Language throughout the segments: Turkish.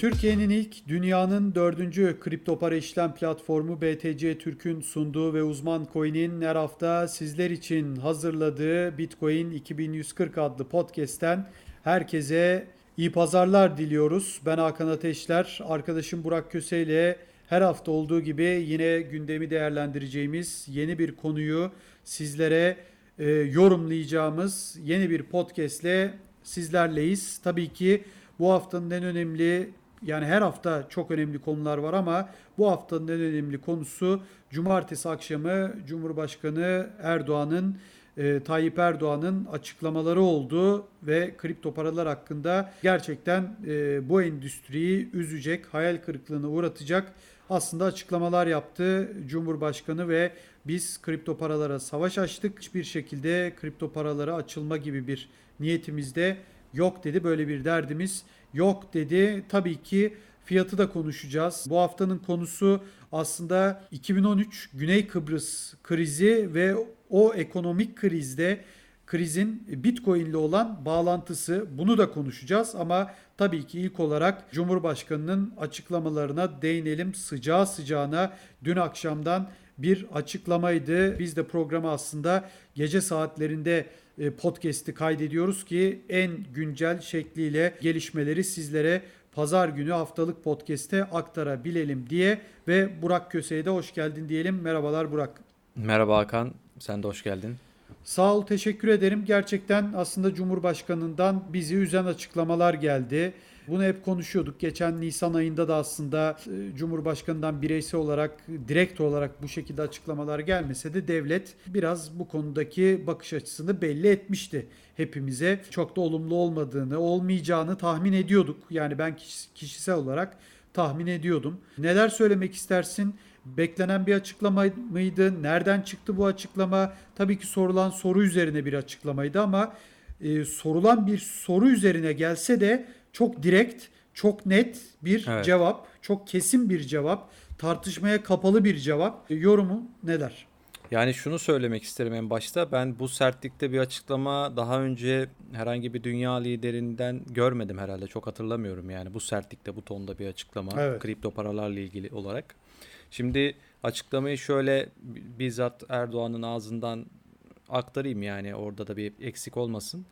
Türkiye'nin ilk, dünyanın dördüncü kripto para işlem platformu BTC Türk'ün sunduğu ve uzman coin'in her hafta sizler için hazırladığı Bitcoin 2140 adlı podcast'ten herkese iyi pazarlar diliyoruz. Ben Hakan Ateşler, arkadaşım Burak Köse ile her hafta olduğu gibi yine gündemi değerlendireceğimiz yeni bir konuyu sizlere e, yorumlayacağımız yeni bir podcast ile sizlerleyiz. Tabii ki bu haftanın en önemli yani her hafta çok önemli konular var ama bu haftanın en önemli konusu cumartesi akşamı Cumhurbaşkanı Erdoğan'ın e, Tayyip Erdoğan'ın açıklamaları oldu ve kripto paralar hakkında gerçekten e, bu endüstriyi üzecek, hayal kırıklığına uğratacak aslında açıklamalar yaptı Cumhurbaşkanı ve biz kripto paralara savaş açtık. Hiçbir şekilde kripto paralara açılma gibi bir niyetimizde yok dedi. Böyle bir derdimiz yok dedi. Tabii ki fiyatı da konuşacağız. Bu haftanın konusu aslında 2013 Güney Kıbrıs krizi ve o ekonomik krizde krizin Bitcoin ile olan bağlantısı bunu da konuşacağız ama tabii ki ilk olarak Cumhurbaşkanının açıklamalarına değinelim. Sıcağı sıcağına dün akşamdan bir açıklamaydı. Biz de programı aslında gece saatlerinde podcast'i kaydediyoruz ki en güncel şekliyle gelişmeleri sizlere pazar günü haftalık podcast'te aktarabilelim diye ve Burak Köse'ye de hoş geldin diyelim. Merhabalar Burak. Merhaba Hakan, sen de hoş geldin. Sağ ol, teşekkür ederim. Gerçekten aslında Cumhurbaşkanı'ndan bizi üzen açıklamalar geldi. Bunu hep konuşuyorduk. Geçen Nisan ayında da aslında e, Cumhurbaşkanı'ndan bireysel olarak, direkt olarak bu şekilde açıklamalar gelmese de devlet biraz bu konudaki bakış açısını belli etmişti hepimize. Çok da olumlu olmadığını, olmayacağını tahmin ediyorduk. Yani ben kişisel olarak tahmin ediyordum. Neler söylemek istersin? Beklenen bir açıklama mıydı? Nereden çıktı bu açıklama? Tabii ki sorulan soru üzerine bir açıklamaydı ama e, sorulan bir soru üzerine gelse de çok direkt, çok net bir evet. cevap, çok kesin bir cevap, tartışmaya kapalı bir cevap. E, yorumu neler? Yani şunu söylemek isterim en başta. Ben bu sertlikte bir açıklama daha önce herhangi bir dünya liderinden görmedim herhalde. Çok hatırlamıyorum yani bu sertlikte bu tonda bir açıklama evet. kripto paralarla ilgili olarak. Şimdi açıklamayı şöyle bizzat Erdoğan'ın ağzından aktarayım yani orada da bir eksik olmasın.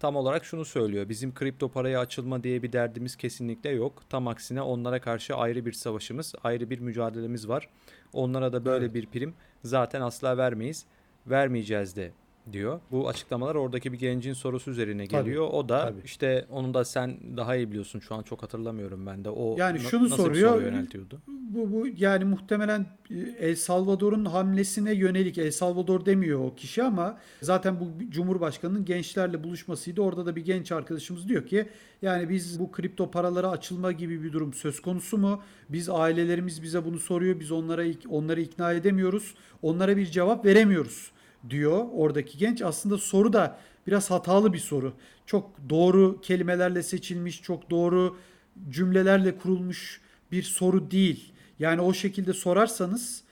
Tam olarak şunu söylüyor. Bizim kripto paraya açılma diye bir derdimiz kesinlikle yok. Tam aksine onlara karşı ayrı bir savaşımız, ayrı bir mücadelemiz var. Onlara da böyle evet. bir prim zaten asla vermeyiz. Vermeyeceğiz de diyor. Bu açıklamalar oradaki bir gencin sorusu üzerine geliyor. Tabii, o da tabii. işte onu da sen daha iyi biliyorsun. Şu an çok hatırlamıyorum ben de. O yani şunu nasıl soruyor. Soru yöneltiyordu? Bu, bu yani muhtemelen e, El Salvador'un hamlesine yönelik El Salvador demiyor o kişi ama zaten bu Cumhurbaşkanının gençlerle buluşmasıydı. Orada da bir genç arkadaşımız diyor ki yani biz bu kripto paralara açılma gibi bir durum söz konusu mu? Biz ailelerimiz bize bunu soruyor. Biz onlara onları ikna edemiyoruz. Onlara bir cevap veremiyoruz diyor oradaki genç. Aslında soru da biraz hatalı bir soru. Çok doğru kelimelerle seçilmiş, çok doğru cümlelerle kurulmuş bir soru değil. Yani o şekilde sorarsanız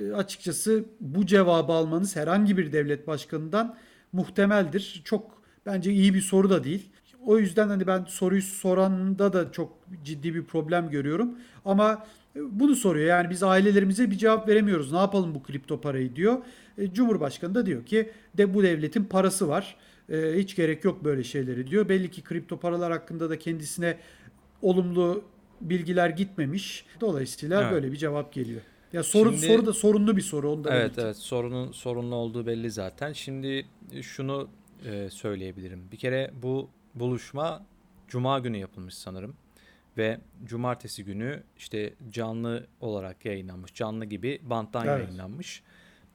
e, açıkçası bu cevabı almanız herhangi bir devlet başkanından muhtemeldir. Çok bence iyi bir soru da değil. O yüzden hani ben soruyu soranda da çok ciddi bir problem görüyorum. Ama bunu soruyor. Yani biz ailelerimize bir cevap veremiyoruz. Ne yapalım bu kripto parayı diyor. E, Cumhurbaşkanı da diyor ki de bu devletin parası var. E, hiç gerek yok böyle şeyleri diyor. Belli ki kripto paralar hakkında da kendisine olumlu bilgiler gitmemiş. Dolayısıyla evet. böyle bir cevap geliyor. Ya soru Şimdi, soru da sorunlu bir soru onu da Evet belirttim. evet sorunun sorunlu olduğu belli zaten. Şimdi şunu e, söyleyebilirim. Bir kere bu buluşma cuma günü yapılmış sanırım ve cumartesi günü işte canlı olarak yayınlanmış. Canlı gibi banttan evet. yayınlanmış.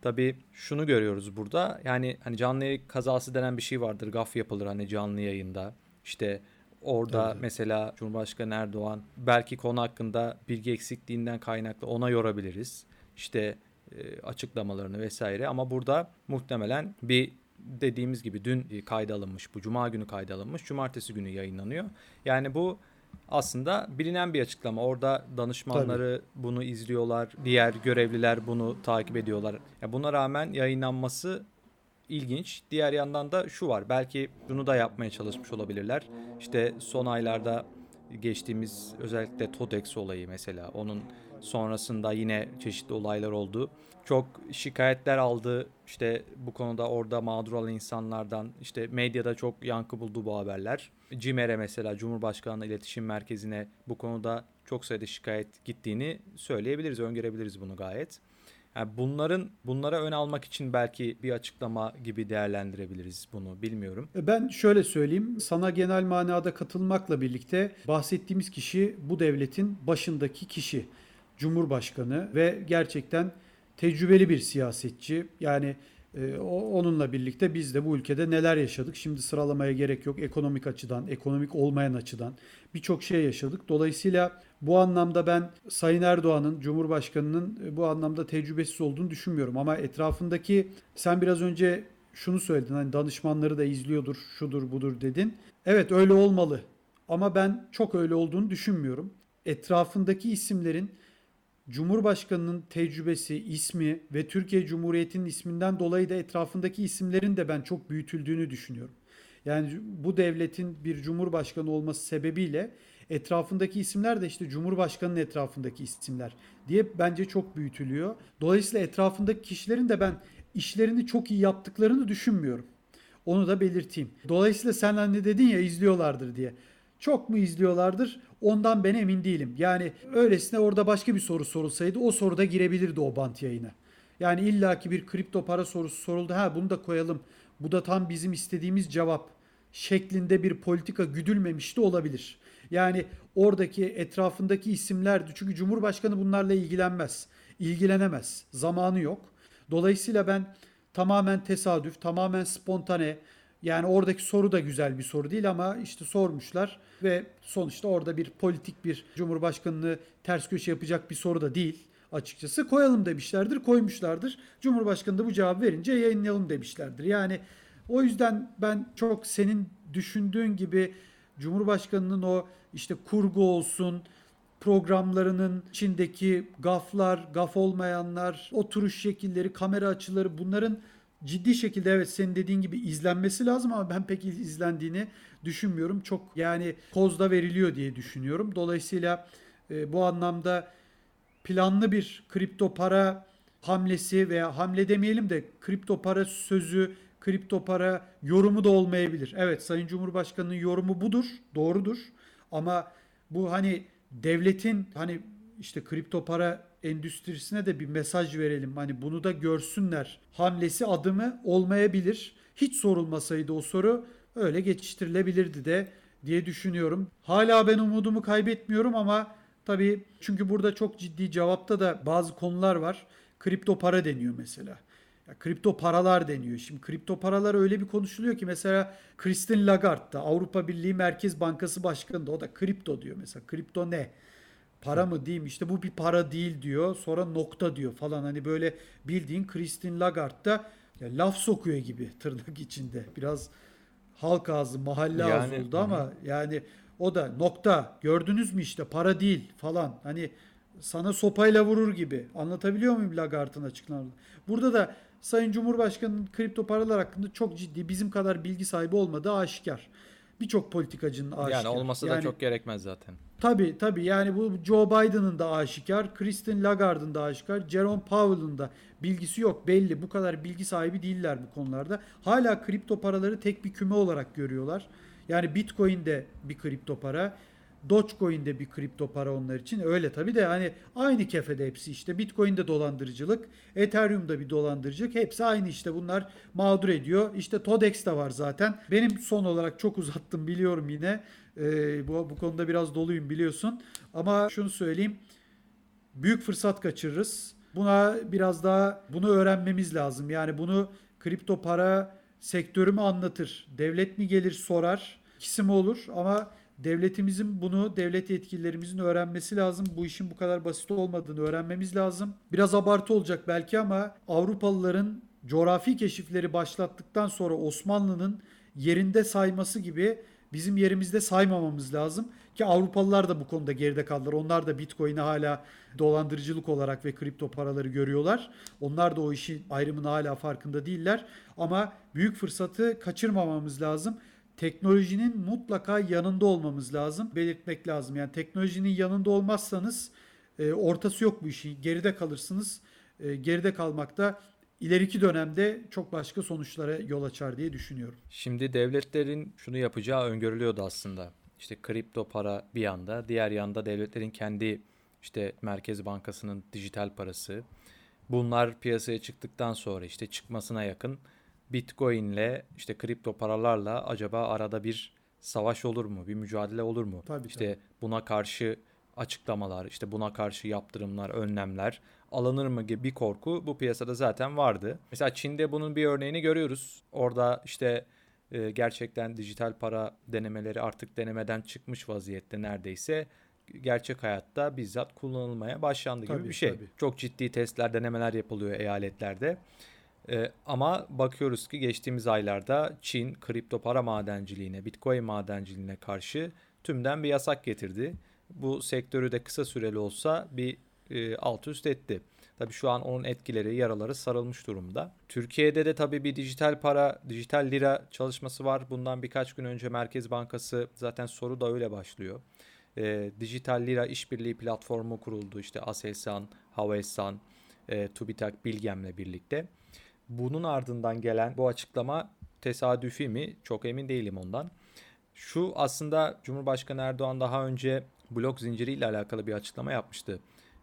Tabii şunu görüyoruz burada. Yani hani canlı kazası denen bir şey vardır. Gaf yapılır hani canlı yayında. İşte orada evet. mesela Cumhurbaşkanı Erdoğan belki konu hakkında bilgi eksikliğinden kaynaklı ona yorabiliriz. İşte e, açıklamalarını vesaire ama burada muhtemelen bir dediğimiz gibi dün kayda alınmış bu cuma günü kayda alınmış cumartesi günü yayınlanıyor. Yani bu aslında bilinen bir açıklama. Orada danışmanları Tabii. bunu izliyorlar, diğer görevliler bunu takip ediyorlar. Yani buna rağmen yayınlanması ilginç. Diğer yandan da şu var. Belki bunu da yapmaya çalışmış olabilirler. İşte son aylarda geçtiğimiz özellikle TODEX olayı mesela onun sonrasında yine çeşitli olaylar oldu. Çok şikayetler aldı işte bu konuda orada mağdur olan insanlardan işte medyada çok yankı buldu bu haberler. CİMER'e mesela Cumhurbaşkanlığı İletişim Merkezi'ne bu konuda çok sayıda şikayet gittiğini söyleyebiliriz, öngörebiliriz bunu gayet. Yani bunların bunlara ön almak için belki bir açıklama gibi değerlendirebiliriz bunu bilmiyorum. E, ben şöyle söyleyeyim sana genel manada katılmakla birlikte bahsettiğimiz kişi bu devletin başındaki kişi. Cumhurbaşkanı ve gerçekten tecrübeli bir siyasetçi. Yani e, onunla birlikte biz de bu ülkede neler yaşadık? Şimdi sıralamaya gerek yok. Ekonomik açıdan, ekonomik olmayan açıdan birçok şey yaşadık. Dolayısıyla bu anlamda ben Sayın Erdoğan'ın, Cumhurbaşkanı'nın e, bu anlamda tecrübesiz olduğunu düşünmüyorum. Ama etrafındaki sen biraz önce şunu söyledin hani danışmanları da izliyordur, şudur budur dedin. Evet öyle olmalı. Ama ben çok öyle olduğunu düşünmüyorum. Etrafındaki isimlerin Cumhurbaşkanının tecrübesi, ismi ve Türkiye Cumhuriyeti'nin isminden dolayı da etrafındaki isimlerin de ben çok büyütüldüğünü düşünüyorum. Yani bu devletin bir cumhurbaşkanı olması sebebiyle etrafındaki isimler de işte Cumhurbaşkanı'nın etrafındaki isimler diye bence çok büyütülüyor. Dolayısıyla etrafındaki kişilerin de ben işlerini çok iyi yaptıklarını düşünmüyorum. Onu da belirteyim. Dolayısıyla sen hani dedin ya izliyorlardır diye. Çok mu izliyorlardır? Ondan ben emin değilim. Yani öylesine orada başka bir soru sorulsaydı o soruda girebilirdi o bant yayına. Yani illaki bir kripto para sorusu soruldu. Ha bunu da koyalım. Bu da tam bizim istediğimiz cevap şeklinde bir politika güdülmemiş de olabilir. Yani oradaki etrafındaki isimlerdi. Çünkü Cumhurbaşkanı bunlarla ilgilenmez. İlgilenemez. Zamanı yok. Dolayısıyla ben tamamen tesadüf, tamamen spontane, yani oradaki soru da güzel bir soru değil ama işte sormuşlar ve sonuçta orada bir politik bir cumhurbaşkanını ters köşe yapacak bir soru da değil açıkçası. Koyalım demişlerdir, koymuşlardır. Cumhurbaşkanı da bu cevap verince yayınlayalım demişlerdir. Yani o yüzden ben çok senin düşündüğün gibi Cumhurbaşkanının o işte kurgu olsun, programlarının içindeki gaflar, gaf olmayanlar, oturuş şekilleri, kamera açıları bunların ciddi şekilde evet senin dediğin gibi izlenmesi lazım ama ben pek izlendiğini düşünmüyorum. Çok yani kozda veriliyor diye düşünüyorum. Dolayısıyla e, bu anlamda planlı bir kripto para hamlesi veya hamle demeyelim de kripto para sözü, kripto para yorumu da olmayabilir. Evet Sayın Cumhurbaşkanı'nın yorumu budur, doğrudur. Ama bu hani devletin hani işte kripto para endüstrisine de bir mesaj verelim. Hani bunu da görsünler. Hamlesi adımı olmayabilir. Hiç sorulmasaydı o soru öyle geçiştirilebilirdi de diye düşünüyorum. Hala ben umudumu kaybetmiyorum ama tabii çünkü burada çok ciddi cevapta da bazı konular var. Kripto para deniyor mesela. Ya, kripto paralar deniyor. Şimdi kripto paralar öyle bir konuşuluyor ki mesela Christine Lagarde da Avrupa Birliği Merkez Bankası Başkanı da o da kripto diyor mesela. Kripto ne? Para mı diyeyim işte bu bir para değil diyor. Sonra nokta diyor falan. Hani böyle bildiğin Christine Lagarde da ya laf sokuyor gibi tırnak içinde. Biraz halk ağzı, mahalle yani, ağzı oldu ama hı. yani o da nokta gördünüz mü işte para değil falan. Hani sana sopayla vurur gibi. Anlatabiliyor muyum Lagarde'ın açıklamalarını? Burada da Sayın Cumhurbaşkanı'nın kripto paralar hakkında çok ciddi bizim kadar bilgi sahibi olmadığı aşikar birçok politikacının aşikar. Yani olması yani, da çok gerekmez zaten. Tabii tabii yani bu Joe Biden'ın da aşikar, Christine Lagarde'ın da aşikar, Jerome Powell'ın da bilgisi yok belli. Bu kadar bilgi sahibi değiller bu konularda. Hala kripto paraları tek bir küme olarak görüyorlar. Yani Bitcoin de bir kripto para. Dogecoin de bir kripto para onlar için. Öyle tabii de hani aynı kefede hepsi işte. Bitcoin de dolandırıcılık, Ethereum da bir dolandırıcılık. Hepsi aynı işte bunlar mağdur ediyor. İşte Todex de var zaten. Benim son olarak çok uzattım biliyorum yine. Ee, bu, bu konuda biraz doluyum biliyorsun. Ama şunu söyleyeyim. Büyük fırsat kaçırırız. Buna biraz daha bunu öğrenmemiz lazım. Yani bunu kripto para sektörü mü anlatır? Devlet mi gelir sorar? İkisi mi olur? Ama Devletimizin bunu, devlet yetkililerimizin öğrenmesi lazım. Bu işin bu kadar basit olmadığını öğrenmemiz lazım. Biraz abartı olacak belki ama Avrupalıların coğrafi keşifleri başlattıktan sonra Osmanlı'nın yerinde sayması gibi bizim yerimizde saymamamız lazım. Ki Avrupalılar da bu konuda geride kaldılar. Onlar da Bitcoin'i hala dolandırıcılık olarak ve kripto paraları görüyorlar. Onlar da o işin ayrımını hala farkında değiller. Ama büyük fırsatı kaçırmamamız lazım. Teknolojinin mutlaka yanında olmamız lazım. Belirtmek lazım. Yani teknolojinin yanında olmazsanız e, ortası yok bu işin. Geride kalırsınız. E, geride kalmak da ileriki dönemde çok başka sonuçlara yol açar diye düşünüyorum. Şimdi devletlerin şunu yapacağı öngörülüyordu aslında. İşte kripto para bir yanda, diğer yanda devletlerin kendi işte Merkez Bankası'nın dijital parası. Bunlar piyasaya çıktıktan sonra işte çıkmasına yakın Bitcoin'le işte kripto paralarla acaba arada bir savaş olur mu? Bir mücadele olur mu? Tabii, işte tabii. buna karşı açıklamalar, işte buna karşı yaptırımlar, önlemler alınır mı gibi bir korku bu piyasada zaten vardı. Mesela Çin'de bunun bir örneğini görüyoruz. Orada işte e, gerçekten dijital para denemeleri artık denemeden çıkmış vaziyette neredeyse gerçek hayatta bizzat kullanılmaya başlandı gibi Tabii, bir şey. tabii. Çok ciddi testler, denemeler yapılıyor eyaletlerde. E, ama bakıyoruz ki geçtiğimiz aylarda Çin kripto para madenciliğine, Bitcoin madenciliğine karşı tümden bir yasak getirdi. Bu sektörü de kısa süreli olsa bir e, alt üst etti. Tabii şu an onun etkileri, yaraları sarılmış durumda. Türkiye'de de tabii bir dijital para, dijital lira çalışması var. Bundan birkaç gün önce Merkez Bankası zaten soru da öyle başlıyor. E, dijital lira işbirliği platformu kuruldu. İşte Aselsan, Havelsan, e, TÜBİTAK, Bilgem'le birlikte. Bunun ardından gelen bu açıklama tesadüfi mi? Çok emin değilim ondan. Şu aslında Cumhurbaşkanı Erdoğan daha önce blok zinciriyle alakalı bir açıklama yapmıştı.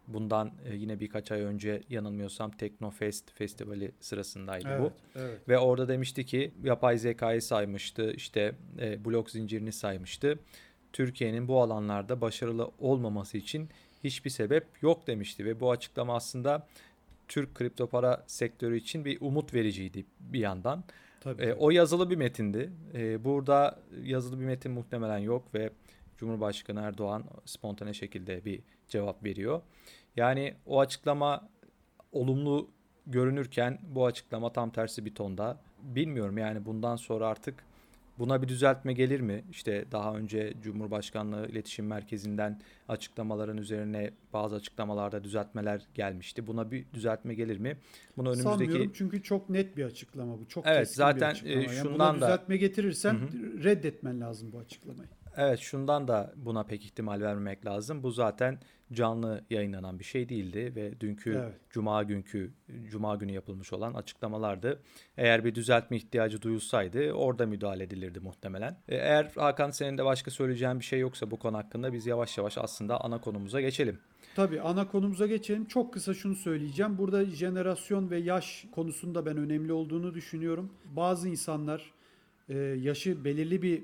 Bundan e, yine birkaç ay önce yanılmıyorsam Teknofest festivali sırasındaydı bu. evet. Ve orada demişti ki yapay zekayı saymıştı, işte e, blok zincirini saymıştı. Türkiye'nin bu alanlarda başarılı olmaması için hiçbir sebep yok demişti ve bu açıklama aslında Türk kripto para sektörü için bir umut vericiydi bir yandan. Tabii. E, o yazılı bir metindi. E, burada yazılı bir metin muhtemelen yok ve Cumhurbaşkanı Erdoğan spontane şekilde bir cevap veriyor. Yani o açıklama olumlu görünürken bu açıklama tam tersi bir tonda. Bilmiyorum yani bundan sonra artık buna bir düzeltme gelir mi? İşte daha önce Cumhurbaşkanlığı İletişim Merkezi'nden açıklamaların üzerine bazı açıklamalarda düzeltmeler gelmişti. Buna bir düzeltme gelir mi? Bunu önümüzdeki Sanmıyorum çünkü çok net bir açıklama bu. Çok Evet, keskin zaten, bir açıklama. e, Yani şundan buna da- düzeltme getirirsen reddetmen lazım bu açıklamayı. Evet şundan da buna pek ihtimal vermemek lazım. Bu zaten canlı yayınlanan bir şey değildi ve dünkü Evet. cuma günkü cuma günü yapılmış olan açıklamalardı. Eğer bir düzeltme ihtiyacı duyulsaydı orada müdahale edilirdi muhtemelen. E, Eğer Hakan senin de başka söyleyeceğin bir şey yoksa bu konu hakkında biz yavaş yavaş aslında ana konumuza geçelim. Tabii ana konumuza geçelim. Çok kısa şunu söyleyeceğim. Burada jenerasyon ve yaş konusunda ben önemli olduğunu düşünüyorum. Bazı insanlar e, yaşı belirli bir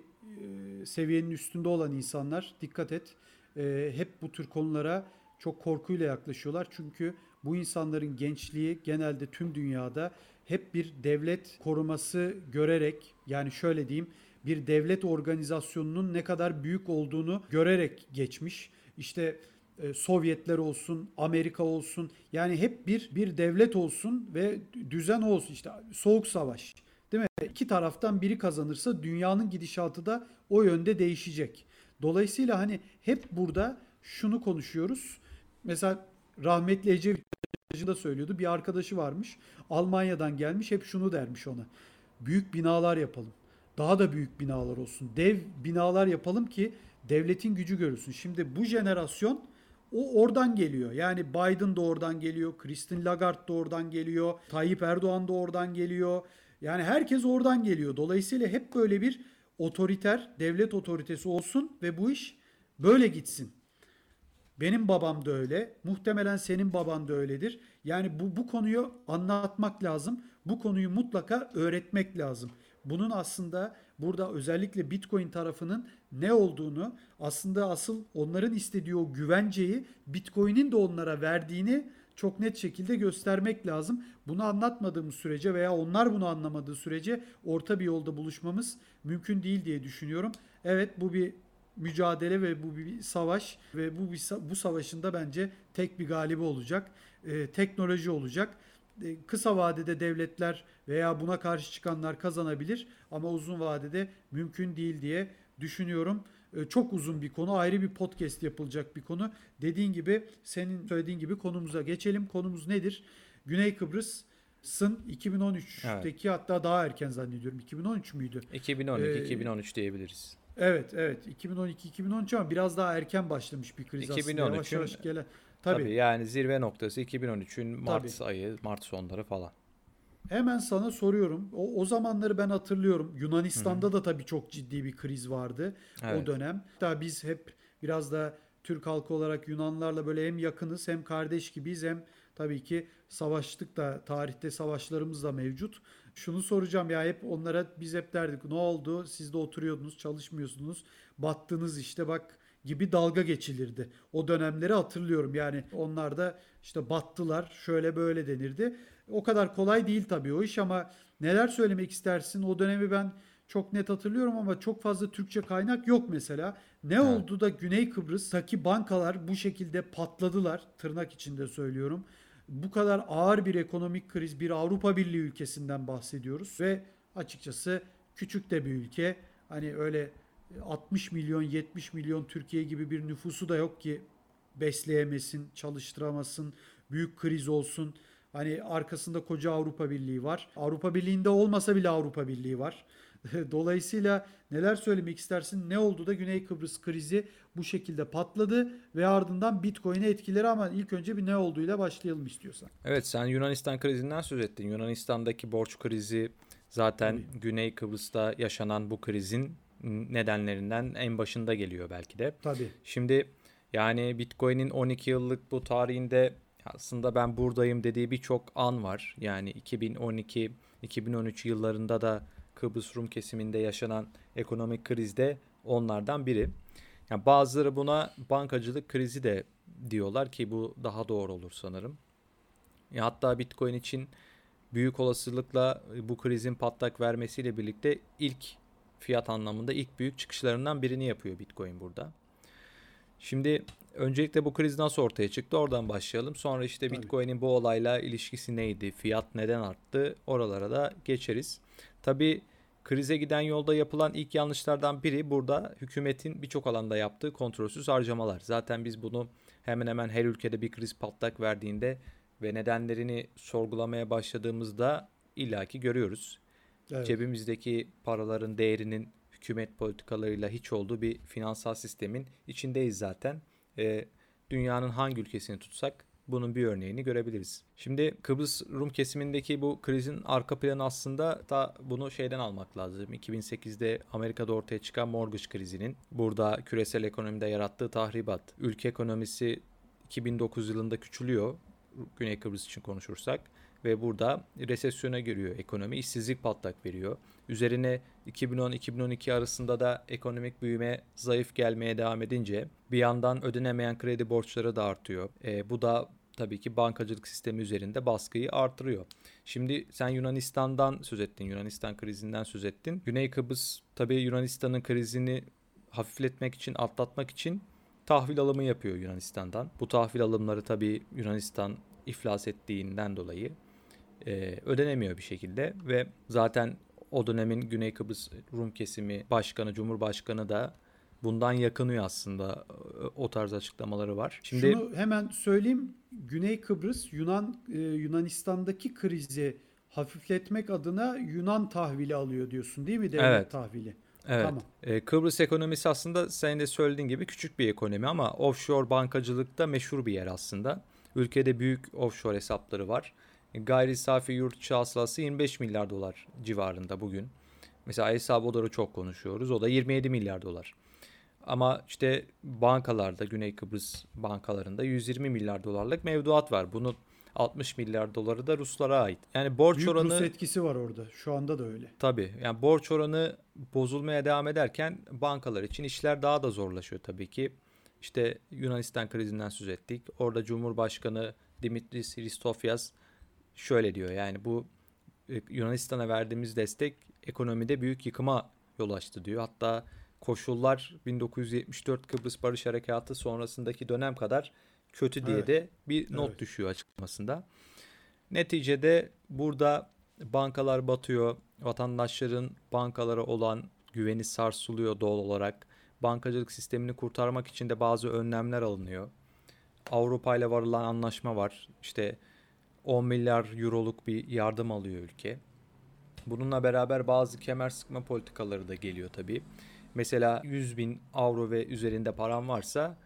e, seviyenin üstünde olan insanlar dikkat et. E, hep bu tür konulara çok korkuyla yaklaşıyorlar. Çünkü bu insanların gençliği genelde tüm dünyada hep bir devlet koruması görerek yani şöyle diyeyim bir devlet organizasyonunun ne kadar büyük olduğunu görerek geçmiş. İşte e, Sovyetler olsun, Amerika olsun yani hep bir bir devlet olsun ve düzen olsun işte soğuk savaş. Değil mi? İki taraftan biri kazanırsa dünyanın gidişatı da o yönde değişecek. Dolayısıyla hani hep burada şunu konuşuyoruz. Mesela rahmetli Ecevit da söylüyordu. Bir arkadaşı varmış. Almanya'dan gelmiş. Hep şunu dermiş ona. Büyük binalar yapalım. Daha da büyük binalar olsun. Dev binalar yapalım ki devletin gücü görülsün. Şimdi bu jenerasyon o oradan geliyor. Yani Biden da oradan geliyor. Christine Lagarde da oradan geliyor. Tayyip Erdoğan da oradan geliyor. Yani herkes oradan geliyor. Dolayısıyla hep böyle bir otoriter, devlet otoritesi olsun ve bu iş böyle gitsin. Benim babam da öyle. Muhtemelen senin baban da öyledir. Yani bu, bu konuyu anlatmak lazım. Bu konuyu mutlaka öğretmek lazım. Bunun aslında burada özellikle Bitcoin tarafının ne olduğunu aslında asıl onların istediği o güvenceyi Bitcoin'in de onlara verdiğini çok net şekilde göstermek lazım. Bunu anlatmadığımız sürece veya onlar bunu anlamadığı sürece orta bir yolda buluşmamız mümkün değil diye düşünüyorum. Evet bu bir mücadele ve bu bir savaş ve bu bir, bu savaşın da bence tek bir galibi olacak. Ee, teknoloji olacak. Ee, kısa vadede devletler veya buna karşı çıkanlar kazanabilir ama uzun vadede mümkün değil diye düşünüyorum. Ee, çok uzun bir konu, ayrı bir podcast yapılacak bir konu. Dediğin gibi, senin söylediğin gibi konumuza geçelim. Konumuz nedir? Güney Kıbrıs Sın 2013'teki hatta daha erken zannediyorum. 2013 müydü? 2012-2013 diyebiliriz. Evet, evet. 2012-2013 ama biraz daha erken başlamış bir kriz aslında. Yavaş 2013'ün yavaş gelen. Tabii. Tabii. yani zirve noktası 2013'ün Mart Tabii. ayı, Mart sonları falan. Hemen sana soruyorum. O, o zamanları ben hatırlıyorum. Yunanistan'da da tabii çok ciddi bir kriz vardı Evet. o dönem. Hatta biz hep biraz da Türk halkı olarak Yunanlarla böyle hem yakınız hem kardeş gibiyiz hem tabii ki savaştık da tarihte savaşlarımız da mevcut. Şunu soracağım ya hep onlara biz hep derdik ne oldu siz de oturuyordunuz çalışmıyorsunuz battınız işte bak gibi dalga geçilirdi. O dönemleri hatırlıyorum yani onlar da işte battılar şöyle böyle denirdi. O kadar kolay değil tabii o iş ama neler söylemek istersin? O dönemi ben çok net hatırlıyorum ama çok fazla Türkçe kaynak yok mesela. Ne Evet. oldu da Güney Kıbrıs'taki bankalar bu şekilde patladılar tırnak içinde söylüyorum. Bu kadar ağır bir ekonomik kriz bir Avrupa Birliği ülkesinden bahsediyoruz ve açıkçası küçük de bir ülke. Hani öyle 60 milyon 70 milyon Türkiye gibi bir nüfusu da yok ki besleyemesin, çalıştıramasın, büyük kriz olsun. Hani arkasında koca Avrupa Birliği var. Avrupa Birliği'nde olmasa bile Avrupa Birliği var. Dolayısıyla neler söylemek istersin? Ne oldu da Güney Kıbrıs krizi bu şekilde patladı ve ardından Bitcoin'e etkileri ama ilk önce bir ne olduğuyla başlayalım istiyorsan. Evet sen Yunanistan krizinden söz ettin. Yunanistan'daki borç krizi zaten Güney Kıbrıs'ta yaşanan bu krizin nedenlerinden en başında geliyor belki de. Tabii. Şimdi yani Bitcoin'in 12 yıllık bu tarihinde aslında ben buradayım dediği birçok an var. Yani 2012-2013 yıllarında da Kıbrıs Rum kesiminde yaşanan ekonomik krizde onlardan biri. Yani bazıları buna bankacılık krizi de diyorlar ki bu daha doğru olur sanırım. Ya hatta Bitcoin için büyük olasılıkla bu krizin patlak vermesiyle birlikte ilk fiyat anlamında ilk büyük çıkışlarından birini yapıyor Bitcoin burada. Şimdi öncelikle bu kriz nasıl ortaya çıktı oradan başlayalım. Sonra işte Tabii. Bitcoin'in bu olayla ilişkisi neydi? Fiyat neden arttı? Oralara da geçeriz. Tabii krize giden yolda yapılan ilk yanlışlardan biri burada hükümetin birçok alanda yaptığı kontrolsüz harcamalar. Zaten biz bunu hemen hemen her ülkede bir kriz patlak verdiğinde ve nedenlerini sorgulamaya başladığımızda illaki görüyoruz. Evet. Cebimizdeki paraların değerinin hükümet politikalarıyla hiç olduğu bir finansal sistemin içindeyiz zaten. Ee, dünyanın hangi ülkesini tutsak bunun bir örneğini görebiliriz. Şimdi Kıbrıs Rum kesimindeki bu krizin arka planı aslında da bunu şeyden almak lazım. 2008'de Amerika'da ortaya çıkan mortgage krizinin burada küresel ekonomide yarattığı tahribat. Ülke ekonomisi 2009 yılında küçülüyor. Güney Kıbrıs için konuşursak ve burada resesyona giriyor ekonomi. işsizlik patlak veriyor. Üzerine 2010-2012 arasında da ekonomik büyüme zayıf gelmeye devam edince bir yandan ödenemeyen kredi borçları da artıyor. E, bu da tabii ki bankacılık sistemi üzerinde baskıyı artırıyor. Şimdi sen Yunanistan'dan söz ettin. Yunanistan krizinden söz ettin. Güney Kıbrıs tabii Yunanistan'ın krizini hafifletmek için, atlatmak için tahvil alımı yapıyor Yunanistan'dan. Bu tahvil alımları tabii Yunanistan iflas ettiğinden dolayı e, ödenemiyor bir şekilde ve zaten o dönemin Güney Kıbrıs Rum kesimi başkanı, cumhurbaşkanı da bundan yakınıyor aslında o tarz açıklamaları var. Şimdi Şunu hemen söyleyeyim. Güney Kıbrıs Yunan e, Yunanistan'daki krizi hafifletmek adına Yunan tahvili alıyor diyorsun değil mi? Devlet Evet. tahvili. Evet. Tamam. Ee, Kıbrıs ekonomisi aslında senin de söylediğin gibi küçük bir ekonomi ama offshore bankacılıkta meşhur bir yer aslında. Ülkede büyük offshore hesapları var. Gayri safi yurt içi hasılası 25 milyar dolar civarında bugün. Mesela El Salvador'u çok konuşuyoruz. O da 27 milyar dolar. Ama işte bankalarda Güney Kıbrıs bankalarında 120 milyar dolarlık mevduat var. Bunun 60 milyar doları da Ruslara ait. Yani borç Büyük oranı Rus etkisi var orada. Şu anda da öyle. Tabii yani borç oranı bozulmaya devam ederken bankalar için işler daha da zorlaşıyor tabii ki. İşte Yunanistan krizinden söz ettik. Orada Cumhurbaşkanı Dimitris Christofias şöyle diyor yani bu e, Yunanistan'a verdiğimiz destek ekonomide büyük yıkıma yol açtı diyor. Hatta koşullar 1974 Kıbrıs Barış Harekatı sonrasındaki dönem kadar kötü diye Evet. de bir not Evet. düşüyor açıklamasında. Neticede burada bankalar batıyor. Vatandaşların bankalara olan güveni sarsılıyor doğal olarak. Bankacılık sistemini kurtarmak için de bazı önlemler alınıyor. Avrupa ile varılan anlaşma var. İşte 10 milyar euroluk bir yardım alıyor ülke. Bununla beraber bazı kemer sıkma politikaları da geliyor tabii. Mesela 100 bin avro ve üzerinde param varsa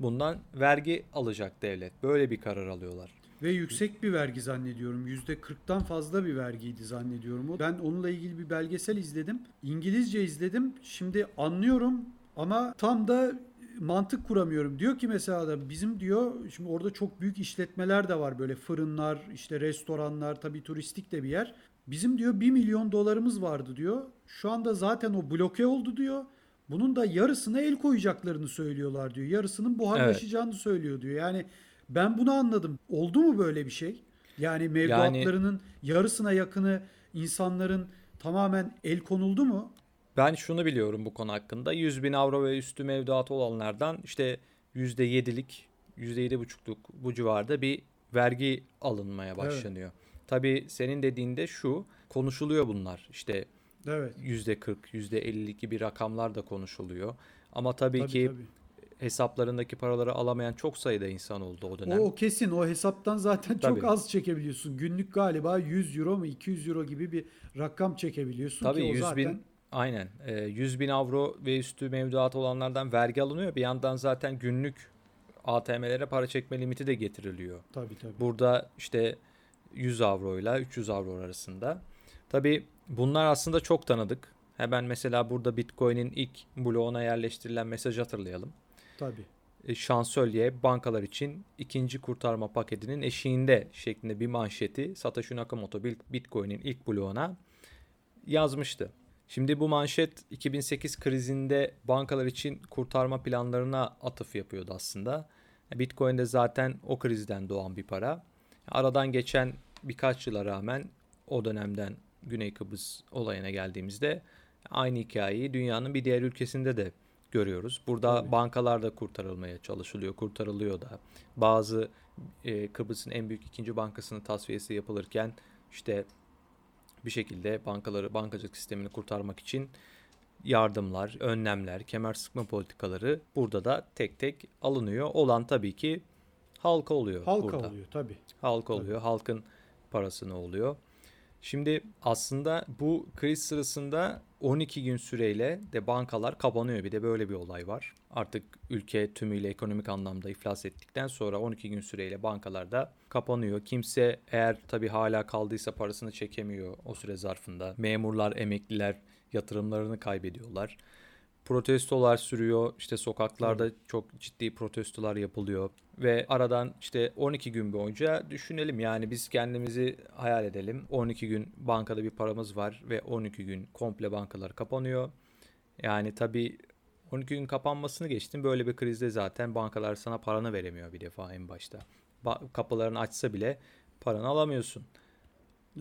bundan vergi alacak devlet. Böyle bir karar alıyorlar. Ve yüksek bir vergi zannediyorum. %40'tan fazla bir vergiydi zannediyorum. Ben onunla ilgili bir belgesel izledim. İngilizce izledim. Şimdi anlıyorum ama tam da mantık kuramıyorum. Diyor ki mesela da bizim diyor şimdi orada çok büyük işletmeler de var böyle fırınlar, işte restoranlar, tabii turistik de bir yer. Bizim diyor 1 milyon dolarımız vardı diyor. Şu anda zaten o bloke oldu diyor. Bunun da yarısına el koyacaklarını söylüyorlar diyor. Yarısının buharlaşacağını evet. söylüyor diyor. Yani ben bunu anladım. Oldu mu böyle bir şey? Yani mevduatlarının yani, yarısına yakını insanların tamamen el konuldu mu? Ben şunu biliyorum bu konu hakkında. 100 bin avro ve üstü mevduatı olanlardan işte %7'lik, %7,5'luk bu civarda bir vergi alınmaya başlanıyor. Evet. Tabii senin dediğinde şu konuşuluyor bunlar. İşte evet. %40, %50'lik gibi rakamlar da konuşuluyor. Ama tabii, tabii ki tabii hesaplarındaki paraları alamayan çok sayıda insan oldu o dönem. O, o kesin o hesaptan zaten Tabii. çok az çekebiliyorsun. Günlük galiba 100 euro mu 200 euro gibi bir rakam çekebiliyorsun Tabii ki 100 zaten... bin aynen 100 e, bin avro ve üstü mevduat olanlardan vergi alınıyor. Bir yandan zaten günlük ATM'lere para çekme limiti de getiriliyor. Tabii tabii. Burada işte 100 avro ile 300 avro arasında. Tabii bunlar aslında çok tanıdık. Hemen mesela burada Bitcoin'in ilk bloğuna yerleştirilen mesajı hatırlayalım. Tabii. E, şansölye bankalar için ikinci kurtarma paketinin eşiğinde şeklinde bir manşeti Satoshi Nakamoto Bitcoin'in ilk bloğuna yazmıştı. Şimdi bu manşet 2008 krizinde bankalar için kurtarma planlarına atıf yapıyordu aslında. Bitcoin de zaten o krizden doğan bir para. Aradan geçen birkaç yıla rağmen o dönemden Güney Kıbrıs olayına geldiğimizde aynı hikayeyi dünyanın bir diğer ülkesinde de görüyoruz. Burada Tabii. bankalar da kurtarılmaya çalışılıyor, kurtarılıyor da. Bazı e, Kıbrıs'ın en büyük ikinci bankasının tasfiyesi yapılırken işte bir şekilde bankaları, bankacılık sistemini kurtarmak için yardımlar, önlemler, kemer sıkma politikaları burada da tek tek alınıyor. Olan tabii ki halka oluyor halka burada. oluyor tabii. Halka oluyor. Halkın parasını oluyor. Şimdi aslında bu kriz sırasında 12 gün süreyle de bankalar kapanıyor. Bir de böyle bir olay var. Artık ülke tümüyle ekonomik anlamda iflas ettikten sonra 12 gün süreyle bankalar da kapanıyor. Kimse eğer tabii hala kaldıysa parasını çekemiyor o süre zarfında. Memurlar, emekliler yatırımlarını kaybediyorlar protestolar sürüyor. İşte sokaklarda evet. çok ciddi protestolar yapılıyor ve aradan işte 12 gün boyunca düşünelim yani biz kendimizi hayal edelim. 12 gün bankada bir paramız var ve 12 gün komple bankalar kapanıyor. Yani tabii 12 gün kapanmasını geçtim. Böyle bir krizde zaten bankalar sana paranı veremiyor bir defa en başta. Ba- kapılarını açsa bile paranı alamıyorsun.